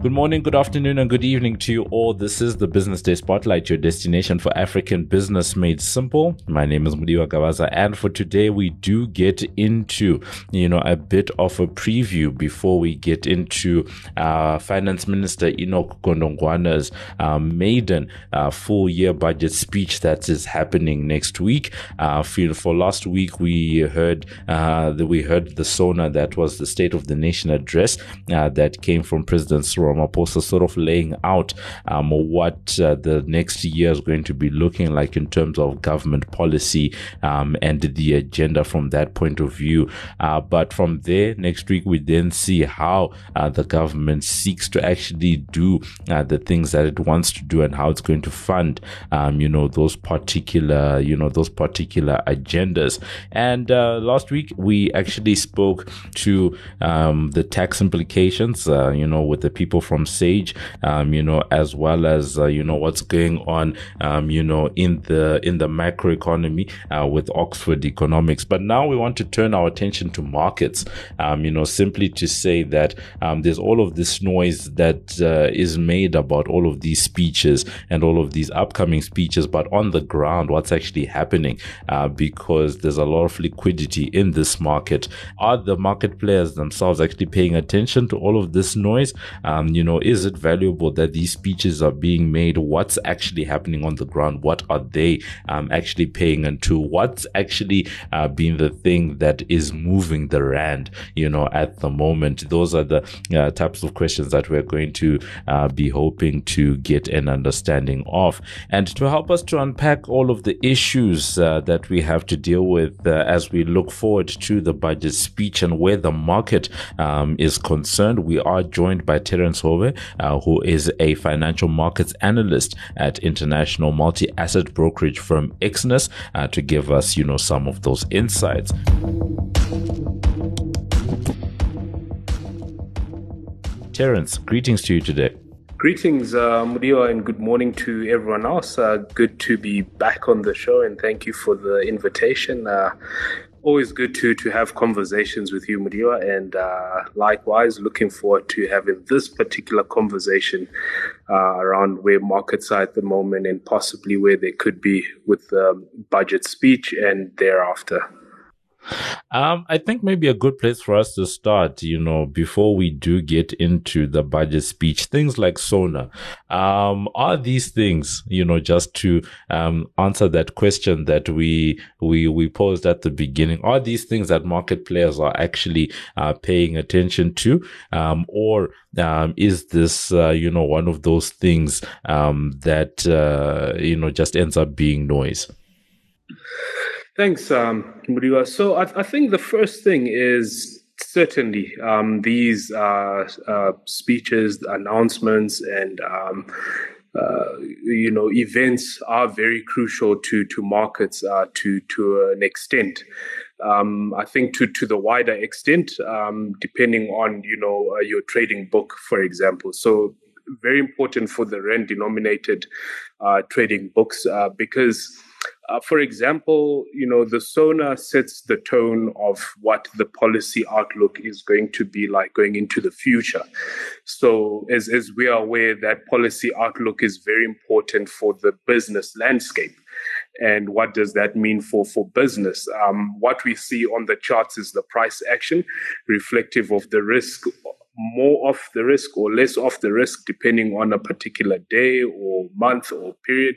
Good morning, good afternoon, and good evening to you all. This is the Business Day Spotlight, your destination for African business made simple. My name is Mudiwa Gabaza, and for today, we do get into, you know, a bit of a preview before we get into uh, Finance Minister Enoch Godongwana's uh, maiden uh, full year budget speech that is happening next week. Uh, for, for last week, we heard uh, that we heard the SONA that was the State of the Nation address uh, that came from President Cyril Ramaphosa sort of laying out um, what uh, the next year is going to be looking like in terms of government policy um, and the agenda from that point of view. Uh, but from there, next week, we then see how uh, the government seeks to actually do uh, the things that it wants to do and how it's going to fund, um, you know, those particular, you know, those particular agendas. And uh, last week, we actually spoke to um, the tax implications, uh, you know, with the people people from Sage, um, you know, as well as uh, you know what's going on, um, you know, in the in the macroeconomy uh, with Oxford Economics. But now we want to turn our attention to markets, um, you know, simply to say that um, there's all of this noise that uh, is made about all of these speeches and all of these upcoming speeches, but on the ground, what's actually happening? Uh, because there's a lot of liquidity in this market. Are the market players themselves actually paying attention to all of this noise? Um, you know, is it valuable that these speeches are being made? What's actually happening on the ground? What are they um, actually paying into? What's actually uh, being the thing that is moving the rand, you know, at the moment? Those are the uh, types of questions that we're going to uh, be hoping to get an understanding of. And to help us to unpack all of the issues uh, that we have to deal with uh, as we look forward to the budget speech and where the market um, is concerned, we are joined by Terence Uh, who is a financial markets analyst at international multi-asset brokerage firm Exness, uh, to give us, you know, some of those insights. Terence, greetings to you today. Greetings, uh, and good morning to everyone else. Uh, good to be back on the show, and thank you for the invitation. Uh, always good to to have conversations with you, Mudiwa, and uh, likewise, looking forward to having this particular conversation uh, around where markets are at the moment and possibly where they could be with the budget speech and thereafter. Um, I think maybe a good place for us to start, you know, before we do get into the budget speech, things like Sona. Um, are these things, you know, just to um, answer that question that we we we posed at the beginning, are these things that market players are actually uh, paying attention to, um, or um, is this, uh, you know, one of those things um, that uh, you know just ends up being noise? Thanks, um. So I, I, think the first thing is certainly um, these uh, uh, speeches, announcements, and um, uh, you know events are very crucial to to markets uh, to to an extent. Um, I think to to the wider extent, um, depending on you know uh, your trading book, for example. So very important for the rand denominated uh, trading books because uh, for example, you know, the SONA sets the tone of what the policy outlook is going to be like going into the future. So, as, as we are aware, that policy outlook is very important for the business landscape. And what does that mean for, for business? Um, what we see on the charts is the price action reflective of the risk more off the risk or less off the risk depending on a particular day or month or period.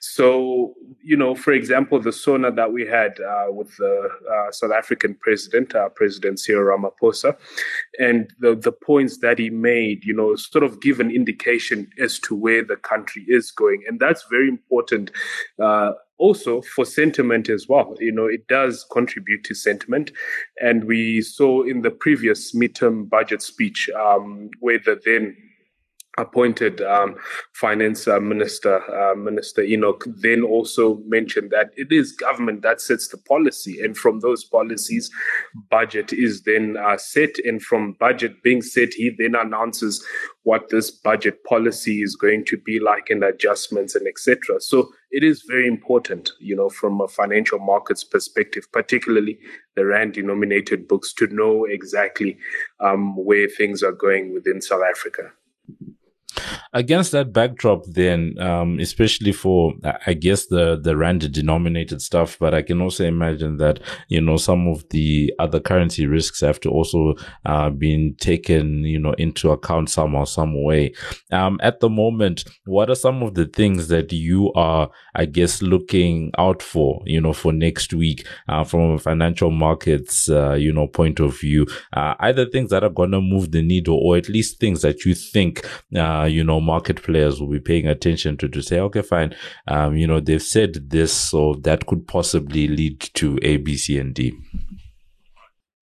So, you know, for example, the SONA that we had uh, with the uh, South African president, uh, President Cyril Ramaphosa, and the, the points that he made, you know, sort of give an indication as to where the country is going. And that's very important uh, also for sentiment as well. You know, it does contribute to sentiment. And we saw in the previous midterm budget speech um, where the then appointed um, finance uh, minister, uh, Minister Enoch, then also mentioned that it is government that sets the policy, and from those policies, budget is then uh, set, and from budget being set, he then announces what this budget policy is going to be like, and adjustments and etc. So it is very important, you know, from a financial markets perspective, particularly the rand-denominated books, to know exactly um, where things are going within South Africa. Against that backdrop, then, um, especially for, I guess the, the rand denominated stuff, but I can also imagine that, you know, some of the other currency risks have to also, uh, been taken, you know, into account somehow, some way. Um, at the moment, what are some of the things that you are, I guess, looking out for, you know, for next week, uh, from a financial markets, uh, you know, point of view, uh, either things that are going to move the needle or at least things that you think, uh, you know, market players will be paying attention to to say, okay, fine. Um, you know, they've said this, so that could possibly lead to A, B, C, and D.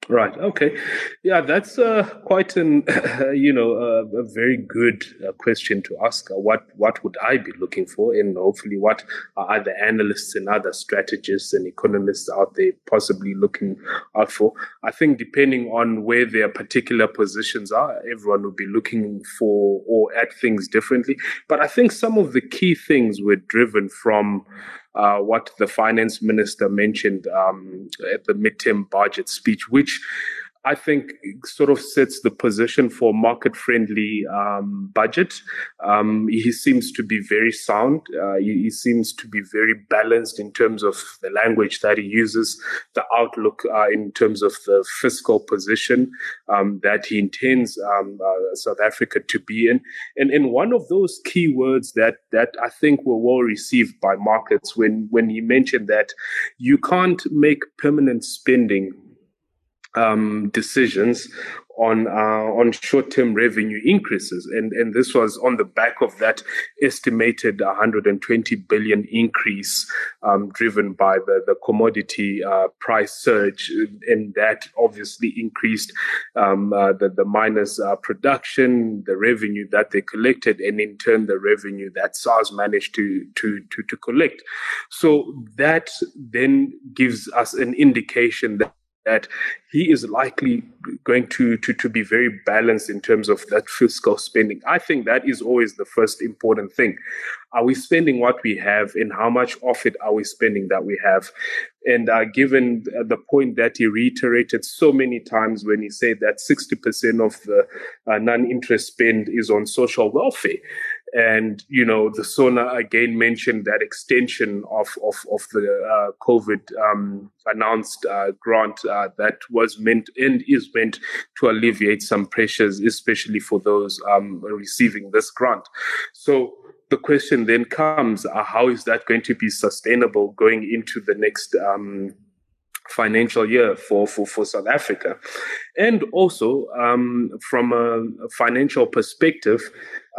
Right. Okay. Yeah, that's uh, quite an you know uh, a very good uh, question to ask. Uh, what what would I be looking for, and hopefully, what are other analysts and other strategists and economists out there possibly looking out for? I think depending on where their particular positions are, everyone will be looking for or at things differently. But I think some of the key things were driven from uh, what the finance minister mentioned um, at the midterm budget speech, which I think sort of sets the position for market friendly um, budget. Um, he seems to be very sound. Uh, he, he, seems to be very balanced in terms of the language that he uses, the outlook uh, in terms of the fiscal position um, that he intends um, uh, South Africa to be in. And, and one of those key words that, that I think were well received by markets when, when he mentioned that you can't make permanent spending um, decisions on uh, on short term revenue increases, and and this was on the back of that estimated 120 billion increase um, driven by the the commodity uh, price surge, and that obviously increased um, uh, the the miners' uh, production, the revenue that they collected, and in turn the revenue that SARS managed to to to, to collect. So that then gives us an indication that that he is likely going to, to, to be very balanced in terms of that fiscal spending. I think that is always the first important thing. Are we spending what we have and how much of it are we spending that we have? And uh, given the point that he reiterated so many times when he said that 60% of the uh, non interest spend is on social welfare, and, you know, the SONA again mentioned that extension of, of, of the uh, COVID um, announced uh, grant uh, that was meant and is meant to alleviate some pressures, especially for those um, receiving this grant. So the question then comes, uh, how is that going to be sustainable going into the next um, financial year for, for, for South Africa. And also, um, from a, financial perspective,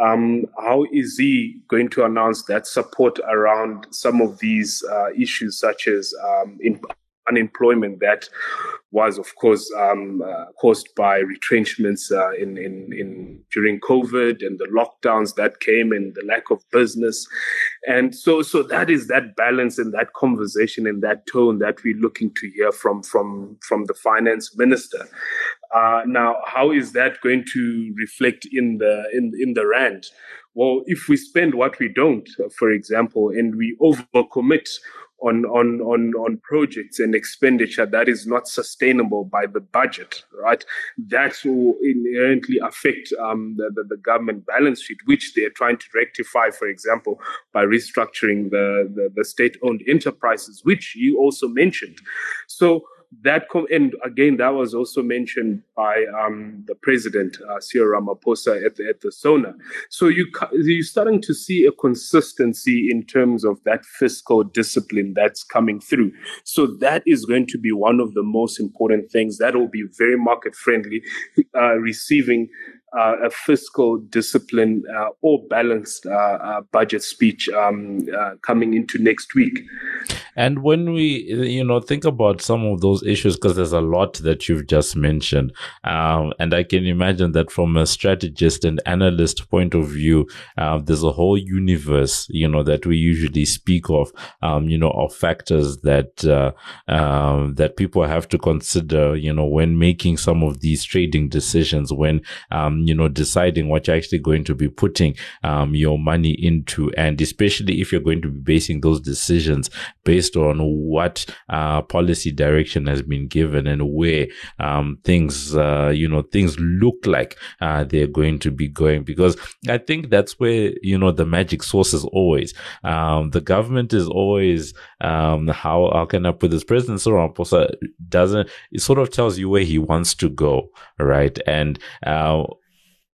um, how is he going to announce that support around some of these uh, issues, such as um, in unemployment that was, of course, um, uh, caused by retrenchments uh, in, in, in during COVID and the lockdowns that came and the lack of business, and so so that is that balance and that conversation and that tone that we're looking to hear from from from the finance minister. Uh, now, how is that going to reflect in the in in the rand? Well, if we spend what we don't, for example, and we overcommit on, on, on, on projects and expenditure that is not sustainable by the budget, right? That will inherently affect um, the, the, the, government balance sheet, which they're trying to rectify, for example, by restructuring the, the, the state owned enterprises, which you also mentioned. So that com- and again that was also mentioned by um, the president uh, Cyril Ramaphosa at the, at the SONA. So you you're starting to see a consistency in terms of that fiscal discipline that's coming through. So that is going to be one of the most important things that will be very market friendly, uh, receiving a fiscal discipline uh, or balanced uh, uh budget speech um, uh, coming into next week. And when we, you know, think about some of those issues, because there's a lot that you've just mentioned, um, and I can imagine that from a strategist and analyst point of view, uh, there's a whole universe, you know, that we usually speak of, um, you know, of factors that um, that people have to consider, you know, when making some of these trading decisions, when um, you know, deciding what you're actually going to be putting um, your money into, and especially if you're going to be basing those decisions based on what uh, policy direction has been given and where um, things, uh, you know, things look like uh, they're going to be going. Because I think that's where you know the magic source is always. Um, the government is always um, how how can I put this? President Cyril Ramaphosa doesn't. It sort of tells you where he wants to go, right? And uh,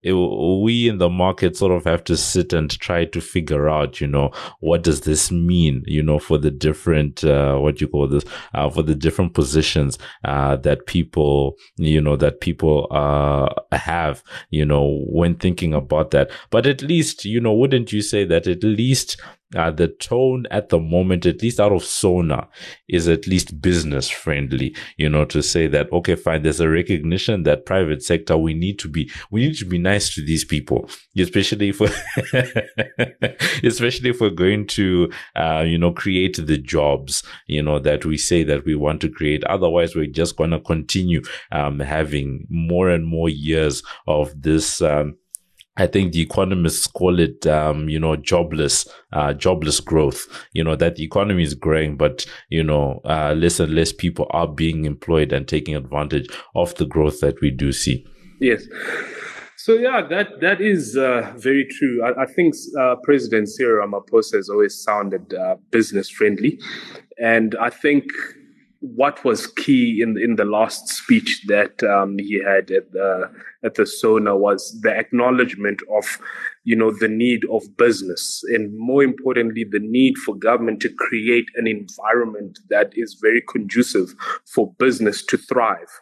it, we in the market sort of have to sit and try to figure out, you know, what does this mean, you know, for the different, uh, what you call this, uh, for the different positions, uh, that people, you know, that people, uh, have, you know, when thinking about that. But at least, you know, wouldn't you say that at least uh, the tone at the moment, at least out of Sona, is at least business friendly. You know, to say that okay, fine, there's a recognition that private sector we need to be we need to be nice to these people, especially if especially if we're going to uh, you know create the jobs you know that we say that we want to create. Otherwise, we're just going to continue um, having more and more years of this. Um, I think the economists call it, um, you know, jobless, uh, jobless growth. You know that the economy is growing, but you know, uh, less and less people are being employed and taking advantage of the growth that we do see. Yes. So yeah, that that is uh, very true. I, I think uh, President Cyril Ramaphosa has always sounded uh, business friendly, and I think what was key in in the last speech that um, he had at the at the Sona was the acknowledgement of you know the need of business and more importantly the need for government to create an environment that is very conducive for business to thrive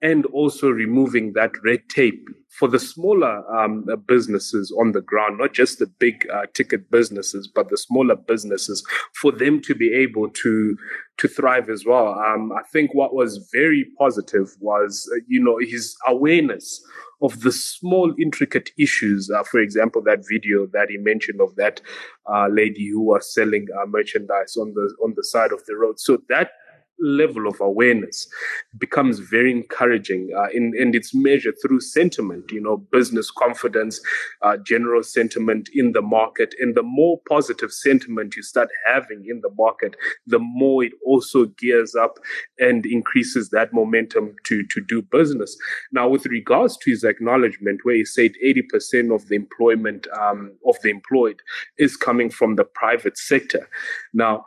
and also removing that red tape for the smaller um, businesses on the ground, not just the big uh, ticket businesses, but the smaller businesses, for them to be able to to thrive as well. Um, I think what was very positive was, uh, you know, his awareness of the small intricate issues. Uh, for example, that video that he mentioned of that uh, lady who was selling uh, merchandise on the on the side of the road. So that level of awareness becomes very encouraging uh, in, and it's measured through sentiment, you know, business confidence, uh, general sentiment in the market. And the more positive sentiment you start having in the market, the more it also gears up and increases that momentum to, to do business. Now, with regards to his acknowledgement, where he said 80% of the employment um, of the employed is coming from the private sector. Now,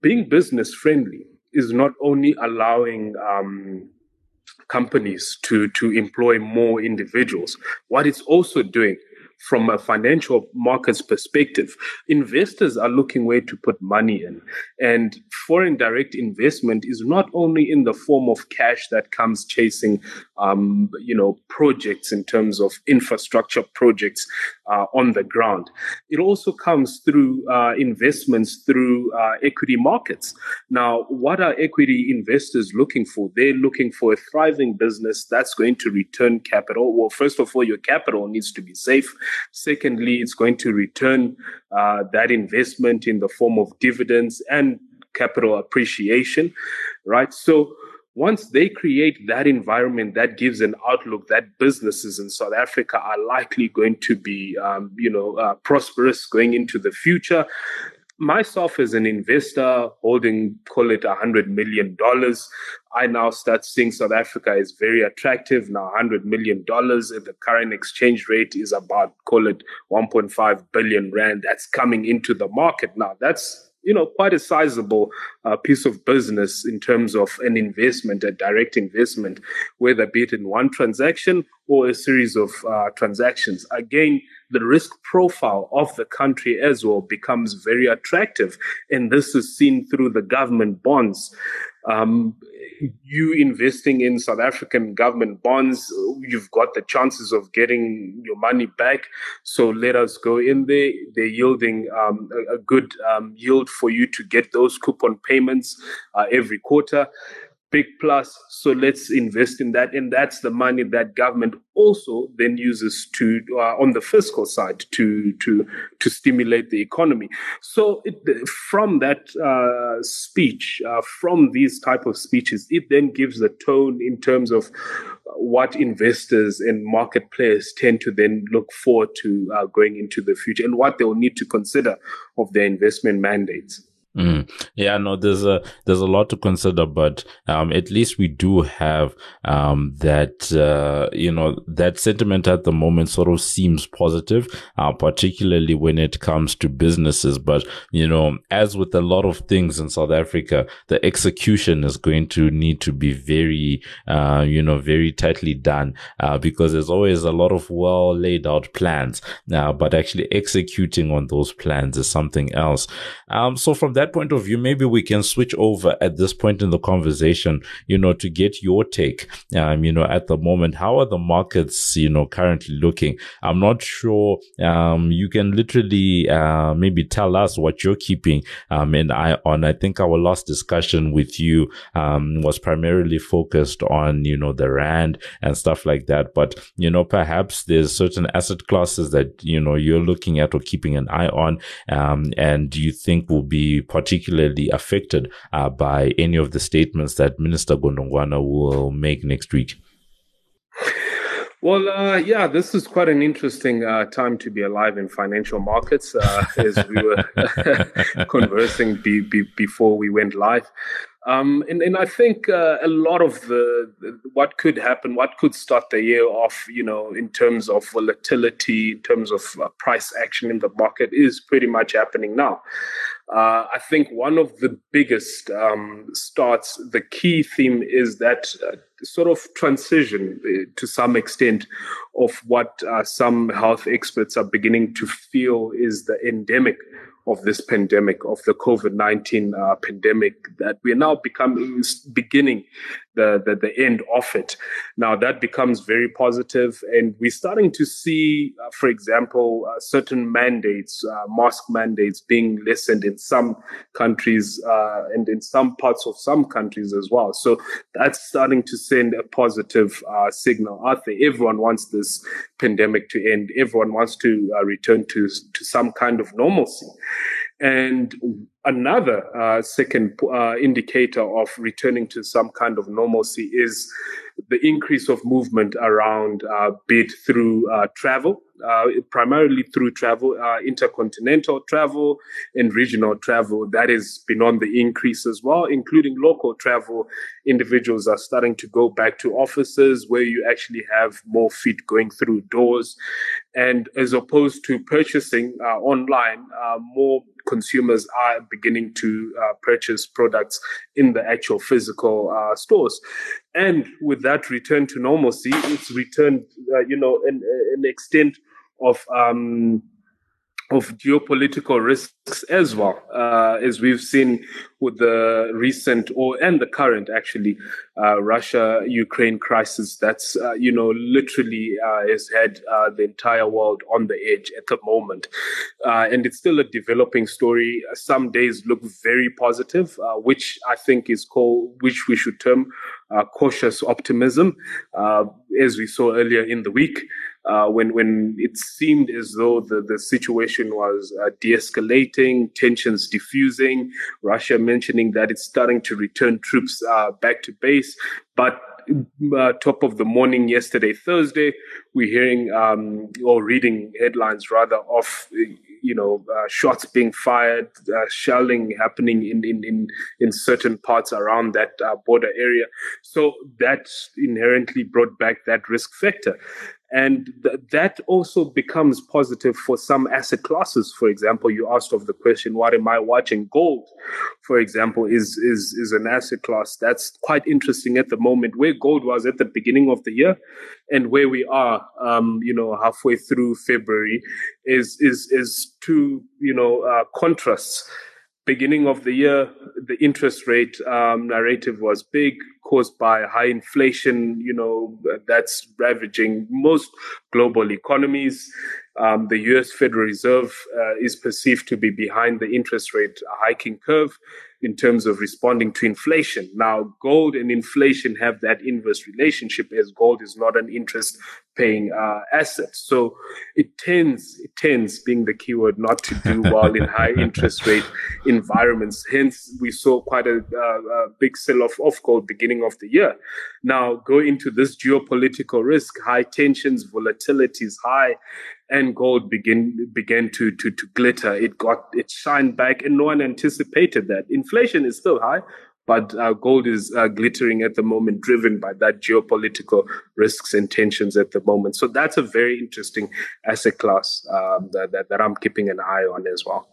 being business friendly is not only allowing um, companies to to employ more individuals. What it's also doing from a financial markets perspective, investors are looking where to put money in. And foreign direct investment is not only in the form of cash that comes chasing, um, you know, projects in terms of infrastructure projects uh, on the ground. It also comes through uh, investments through uh, equity markets. Now, what are equity investors looking for? They're looking for a thriving business that's going to return capital. Well, first of all, your capital needs to be safe. Secondly, it's going to return uh, that investment in the form of dividends and capital appreciation, right? So once they create that environment that gives an outlook that businesses in South Africa are likely going to be, um, you know, uh, prosperous going into the future, myself as an investor holding call it a hundred million dollars i now start seeing south africa is very attractive. Now hundred million dollars at the current exchange rate is about call it 1.5 billion rand that's coming into the market. Now that's you know, quite a sizable uh, piece of business in terms of an investment, a direct investment, whether be it in one transaction or a series of uh, transactions. Again, the risk profile of the country as well becomes very attractive. And this is seen through the government bonds. Um, you investing in South African government bonds, you've got the chances of getting your money back. So let us go in there. They're yielding um, a, a, good um, yield for you to get those coupon payments uh, every quarter. Big plus. So let's invest in that. And that's the money that government also then uses to, uh, on the fiscal side to, to, to stimulate the economy. So it, from that uh, speech, uh, from these type of speeches, it then gives the tone in terms of what investors and market players tend to then look forward to uh, going into the future and what they will need to consider of their investment mandates. Mm. Yeah, no, there's a there's a lot to consider, but um, at least we do have um, that uh, you know that sentiment at the moment sort of seems positive, uh, particularly when it comes to businesses. But you know, as with a lot of things in South Africa, the execution is going to need to be very uh, you know very tightly done uh, because there's always a lot of well laid out plans, uh, but actually executing on those plans is something else. Um, so from that point of view, maybe we can switch over at this point in the conversation, you know, to get your take. Um, you know, at the moment, how are the markets, you know, currently looking? I'm not sure. Um, you can literally, uh, maybe tell us what you're keeping, um, an eye on. I think our last discussion with you, um, was primarily focused on, you know, the rand and stuff like that. But, you know, perhaps there's certain asset classes that, you know, you're looking at or keeping an eye on, um, and you think will be particularly affected uh, by any of the statements that Minister Godongwana will make next week? Well, uh, yeah, this is quite an interesting uh, time to be alive in financial markets, uh, as we were conversing be, be, before we went live. Um, and, and I think uh, a lot of the, what could happen, what could start the year off, you know, in terms of volatility, in terms of uh, price action in the market, is pretty much happening now. Uh, I think one of the biggest um, starts, the key theme is that uh, sort of transition uh, to some extent of what uh, some health experts are beginning to feel is the endemic of this pandemic, of the COVID 19 uh, pandemic, that we're now becoming, beginning the, the, the, end of it. Now, that becomes very positive, and we're starting to see, uh, for example, uh, certain mandates, uh, mask mandates being lessened in some countries uh, and in some parts of some countries as well. So that's starting to send a positive uh, signal out there. Everyone wants this pandemic to end, everyone wants to return to, to some kind of normalcy. And another uh, second uh, indicator of returning to some kind of normalcy is the increase of movement around uh, bid through uh, travel, uh, primarily through travel, uh, intercontinental travel and regional travel. That has been on the increase as well, including local travel. Individuals are starting to go back to offices where you actually have more feet going through doors. And as opposed to purchasing online, more consumers are beginning to uh, purchase products in the actual physical uh, stores. And with that return to normalcy, it's returned, uh, you know, an, an extent of um, of geopolitical risks as well, uh, as we've seen with the recent or and the current actually uh, Russia Ukraine crisis. That's uh, you know literally uh, has had uh, the entire world on the edge at the moment, uh, and it's still a developing story. Some days look very positive, which I think is called which we should term cautious optimism, as we saw earlier in the week uh, when when it seemed as though the, the situation was uh, de-escalating, tensions diffusing, Russia mentioning that it's starting to return troops uh, back to base, but uh, top of the morning yesterday, Thursday, we're hearing um, or reading headlines rather of you know uh, shots being fired, uh, shelling happening in, in in in certain parts around that border area. So that inherently brought back that risk factor. And th- that also becomes positive for some asset classes. For example, you asked of the question, what am I watching? Gold, for example, is, is, is an asset class that's quite interesting at the moment, where gold was at the beginning of the year and where we are, um, you know, halfway through February is, is, is two, you know, uh, contrasts beginning of the year, the interest rate um, narrative was big, caused by high inflation, you know, that's ravaging most global economies. Um, the US Federal Reserve uh, is perceived to be behind the interest rate hiking curve. In terms of responding to inflation. Now, gold and inflation have that inverse relationship as gold is not an interest paying uh, asset. So it tends, it tends being the keyword not to do well in high interest rate environments. Hence, we saw quite a, a big sell off of gold beginning of the year. Now go into this geopolitical risk, high tensions, volatility is high and gold begin began to to to glitter. It got it shined back, and no one anticipated that. Inflation is still high, but uh, gold is uh, glittering at the moment, driven by that geopolitical risks and tensions at the moment. So that's a very interesting asset class um, that, that that I'm keeping an eye on as well.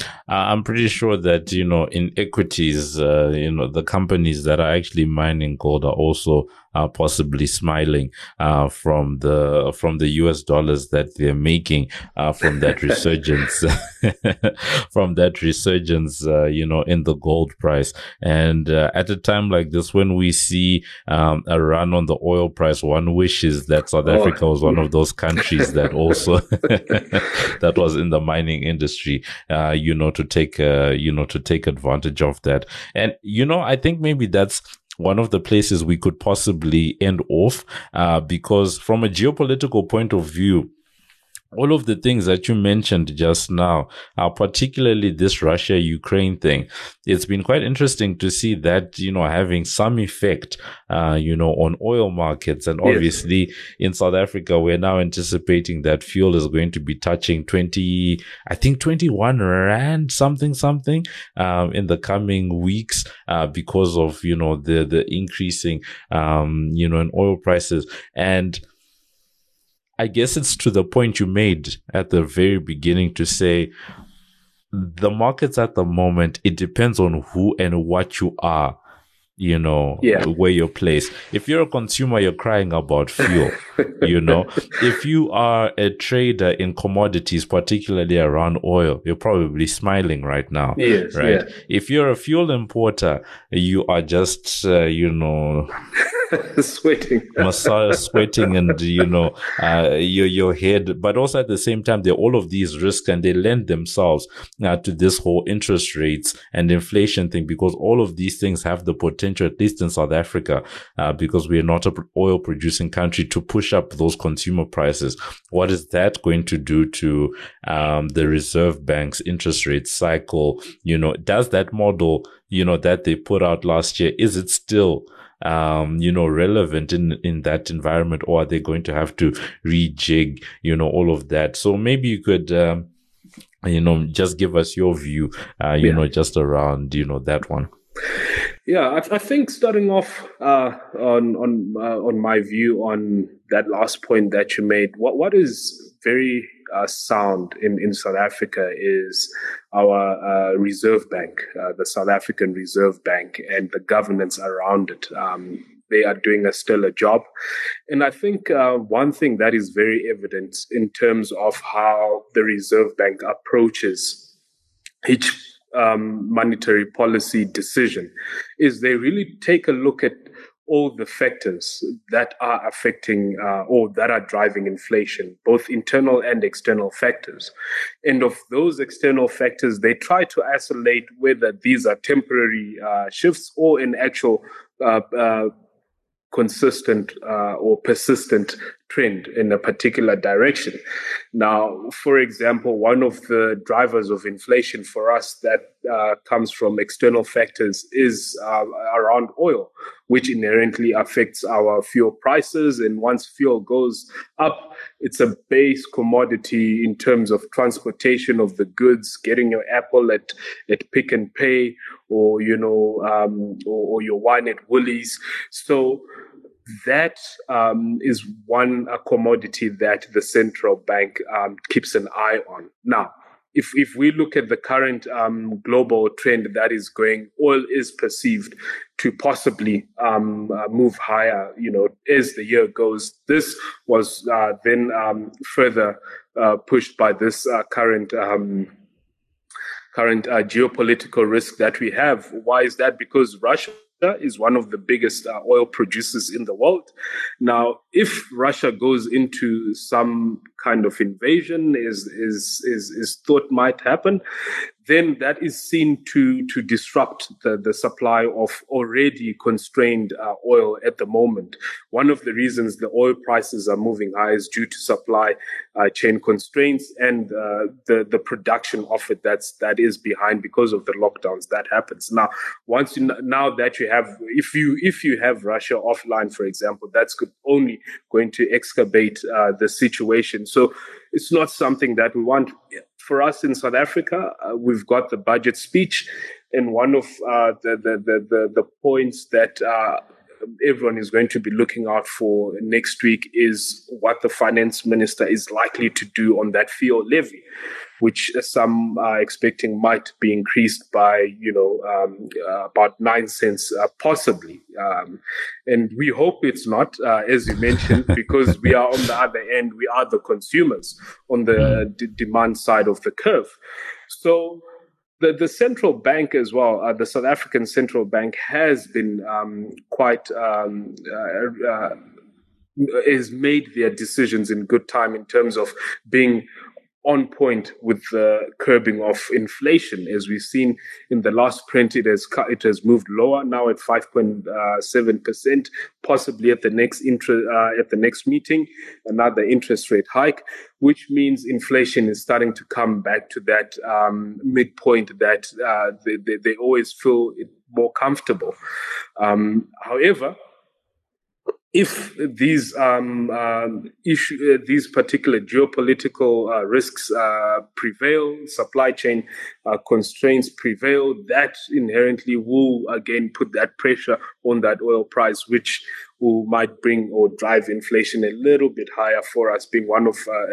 Uh, I'm pretty sure that you know in equities, uh, you know the companies that are actually mining gold are also uh, possibly smiling uh, from the from the U.S. dollars that they're making uh, from that resurgence, from that resurgence, uh, you know, in the gold price. And at a time like this, when we see um, a run on the oil price, one wishes that South oh. Africa was one of those countries that also that was in the mining industry. you know, to take uh, you know to take advantage of that. And you know, I think maybe that's one of the places we could possibly end off uh, because from a geopolitical point of view all of the things that you mentioned just now, uh, particularly this Russia Ukraine thing, it's been quite interesting to see that, you know, having some effect, uh, you know, on oil markets. And obviously yes. in South Africa, we're now anticipating that fuel is going to be touching 20, I think 21 Rand, something, something, um, in the coming weeks, uh, because of, you know, the, the increasing, um, you know, in oil prices. And, I guess it's to the point you made at the very beginning to say the markets at the moment, it depends on who and what you are you know, yeah. where you're placed. If you're a consumer, you're crying about fuel, you know. If you are a trader in commodities, particularly around oil, you're probably smiling right now, yes, right? Yeah. If you're a fuel importer, you are just, uh, you know, sweating, Messiah sweating, and you know, uh, your your head. But also at the same time, there are all of these risks, and they lend themselves uh, to this whole interest rates and inflation thing because all of these things have the potential, at least in South Africa, uh, because we are not an oil producing country, to push up those consumer prices. What is that going to do to um, the Reserve Bank's interest rate cycle? You know, does that model, you know, that they put out last year, is it still um, you know, relevant in, in that environment, or are they going to have to rejig, you know, all of that? So maybe you could, um, you know, just give us your view, uh, you yeah. know, just around, you know, that one. Yeah, I, I think starting off uh, on on uh, on my view on that last point that you made, what what is very uh, sound in, in South Africa is our uh, Reserve Bank, uh, the South African Reserve Bank, and the governance around it. Um, they are doing a stellar job. And I think uh, one thing that is very evident in terms of how the Reserve Bank approaches each um, monetary policy decision is they really take a look at all the factors that are affecting uh, or that are driving inflation, both internal and external factors. And of those external factors, they try to isolate whether these are temporary uh, shifts or in actual uh, uh consistent uh, or persistent trend in a particular direction. Now, for example, one of the drivers of inflation for us that uh, comes from external factors is uh, around oil, which inherently affects our fuel prices. And once fuel goes up, it's a base commodity in terms of transportation of the goods, getting your apple at, at Pick n Pay or, you know, um, or, or your wine at Woolies. So, that um, is one a commodity that the central bank um, keeps an eye on. Now, if if we look at the current um, global trend that is going, oil is perceived to possibly um, uh, move higher. You know, as the year goes, this was uh, then um, further uh, pushed by this uh, current um, current uh, geopolitical risk that we have. Why is that? Because Russia is one of the biggest uh, oil producers in the world. Now, if Russia goes into some kind of invasion is is is, is thought might happen, then that is seen to to disrupt the, the supply of already constrained uh, oil at the moment. One of the reasons the oil prices are moving high is due to supply uh, chain constraints and uh, the the production of it that's that is behind because of the lockdowns that happens now. Once you now that you have if you if you have Russia offline, for example, that's only going to excavate uh, the situation. So it's not something that we want for us in South Africa, uh, we've got the budget speech, and one of uh, the, the, the, the points that uh, everyone is going to be looking out for next week is what the finance minister is likely to do on that fuel levy, which some are expecting might be increased by, you know, um, uh, about nine cents, uh, possibly. Um, and we hope it's not, uh, as you mentioned, because we are on the other end, we are the consumers on the d- demand side of the curve. So the, the central bank as well, uh, the South African central bank has been um, quite um, uh, uh, has made their decisions in good time in terms of being on point with the curbing of inflation. As we've seen in the last print, it has cut, it has moved lower now at 5.7 percent, possibly at the next inter, uh, at the next meeting, another interest rate hike, which means inflation is starting to come back to that um, midpoint that uh, they, they, they, always feel more comfortable. Um, however, if these um, um, issue, uh, these particular geopolitical uh, risks uh, prevail, supply chain uh, constraints prevail, that inherently will again put that pressure on that oil price, which will might bring or drive inflation a little bit higher for us, being one of uh,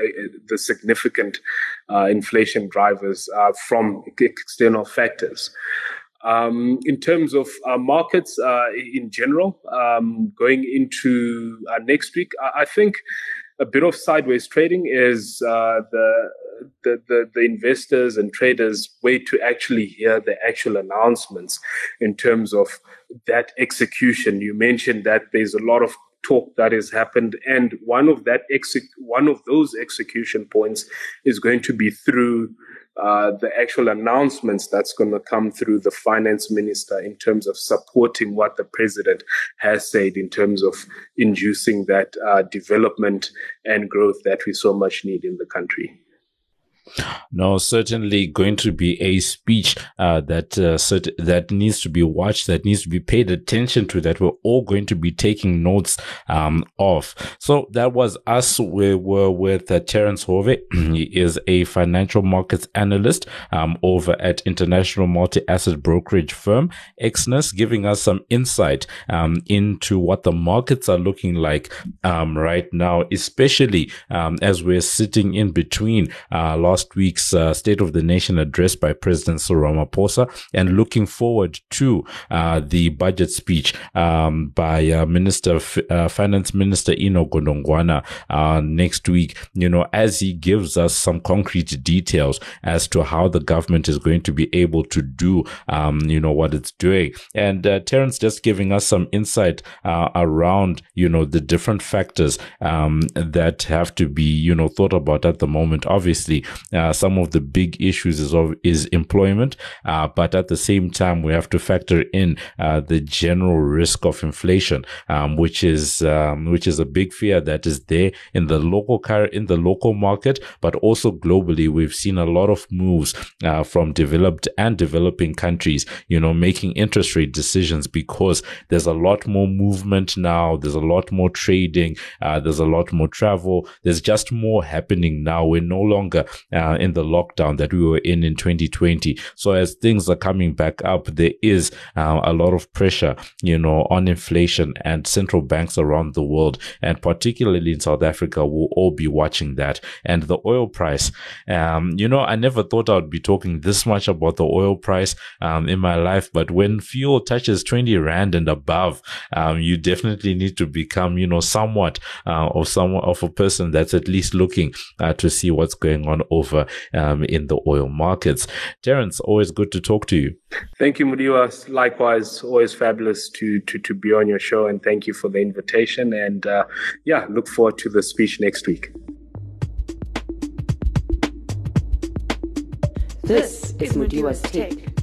the significant uh, inflation drivers from external factors. Um, in terms of uh, markets uh, in general, um, going into uh, next week, I, think a bit of sideways trading is uh, the, the, the the investors and traders wait to actually hear the actual announcements in terms of that execution. You mentioned that there's a lot of talk that has happened, and one of that exec- one of those execution points is going to be through uh, the actual announcements that's going to come through the finance minister in terms of supporting what the president has said in terms of inducing that uh, development and growth that we so much need in the country. No, certainly going to be a speech uh, that uh, cert- that needs to be watched, that needs to be paid attention to, that we're all going to be taking notes um, of. So that was us. We were with uh, Terence Hove. he is a financial markets analyst um, over at International Multi-Asset Brokerage Firm Exness, giving us some insight um, into what the markets are looking like um, right now, especially um, as we're sitting in between uh, last week's uh, State of the Nation address by President Cyril Ramaphosa and looking forward to uh, the budget speech um, by uh, Minister uh, Finance Minister Enoch Godongwana uh, next week. You know, as he gives us some concrete details as to how the government is going to be able to do, um, you know, what it's doing. And uh, just giving us some insight around, you know, the different factors um, that have to be, you know, thought about at the moment. Obviously, uh, some of the big issues is of, is employment, uh, but at the same time we have to factor in uh, the general risk of inflation, um, which is um, which is a big fear that is there in the local car in the local market, but also globally. We've seen a lot of moves uh, from developed and developing countries, you know, making interest rate decisions because there's a lot more movement now. There's a lot more trading. Uh, there's a lot more travel. There's just more happening now. We're no longer uh, in the lockdown that we were in in 2020. So as things are coming back up, there is uh, a lot of pressure, you know, on inflation and central banks around the world, and particularly in South Africa, will all be watching that. And the oil price, um, you know, I never thought I'd be talking this much about the oil price um, in my life, but when fuel touches 20 rand and above, um, you definitely need to become, you know, somewhat uh, of someone of a person that's at least looking uh, to see what's going on over um, in the oil markets. Terence, always good to talk to you. Thank you, Mudiwa. Likewise, always fabulous to, to, to be on your show and thank you for the invitation. And uh, yeah, look forward to the speech next week. This is Mudiwa's Take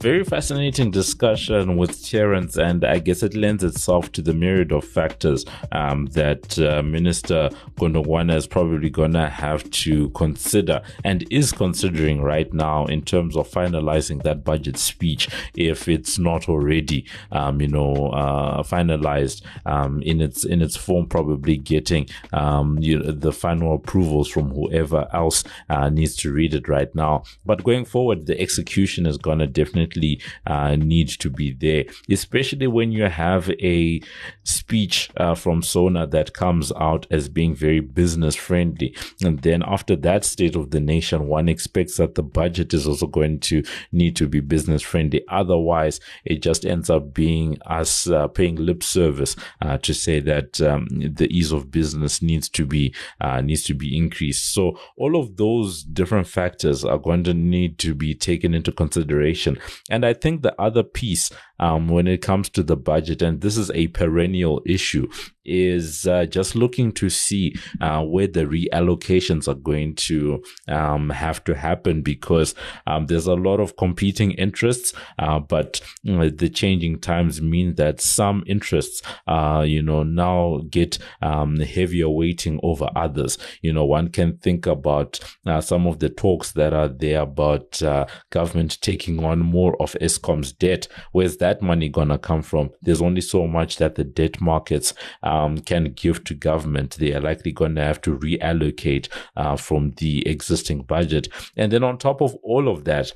very fascinating discussion with Terence, and I guess it lends itself to the myriad of factors um, that uh, Minister Godongwana is probably going to have to consider and is considering right now in terms of finalizing that budget speech, if it's not already, um, you know, uh, finalized um, in its in its form, probably getting um, you know, the final approvals from whoever else uh, needs to read it right now. But going forward, the execution is going to definitely definitely uh, need to be there, especially when you have a speech uh, from Sona that comes out as being very business friendly. And then after that state of the nation, one expects that the budget is also going to need to be business friendly. Otherwise, it just ends up being us uh, paying lip service uh, to say that um, the ease of business needs to be uh, needs to be increased. So all of those different factors are going to need to be taken into consideration and I think the other piece, um, when it comes to the budget, and this is a perennial issue, is uh, just looking to see uh, where the reallocations are going to um, have to happen because um, there's a lot of competing interests, uh, but you know, the changing times mean that some interests, uh, you know, now get um, heavier weighting over others. You know, one can think about uh, some of the talks that are there about uh, government taking on more of Eskom's debt. Where's that money gonna come from? There's only so much that the debt markets um, can give to government. They are likely going to have to reallocate uh, from the existing budget. And then on top of all of that,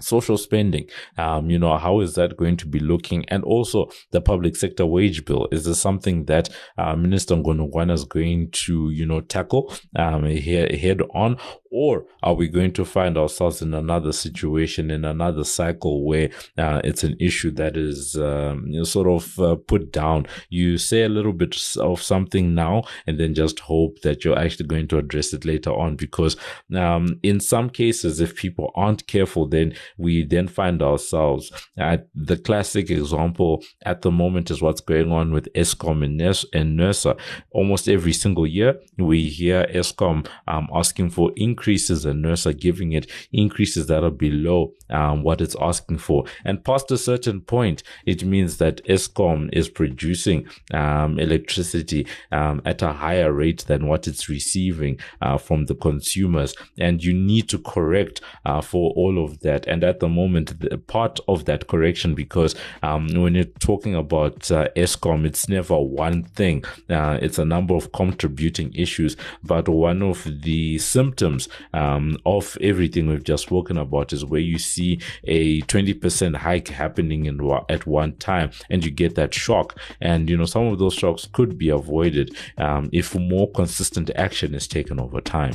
social spending um you know how is that going to be looking and also the public sector wage bill is this something that uh, minister Godongwana is going to you know tackle um head on or are we going to find ourselves in another situation in another cycle where uh, it's an issue that is um, sort of uh, put down you say a little bit of something now and then just hope that you're actually going to address it later on because um, in some cases if people aren't careful then we then find ourselves at the classic example at the moment is what's going on with Eskom and, Nes- and NERSA. Almost every single year, we hear Eskom um, asking for increases and NERSA giving it increases that are below um, what it's asking for. And past a certain point, it means that Eskom is producing um, electricity um, at a higher rate than what it's receiving uh, from the consumers. And you need to correct uh, for all of that. And at the moment, the, part of that correction, because um, when you're talking about uh, Eskom, it's never one thing. Uh, it's a number of contributing issues. But one of the symptoms um, of everything we've just spoken about is where you see a 20% hike happening in at one time and you get that shock. And, you know, some of those shocks could be avoided um, if more consistent action is taken over time.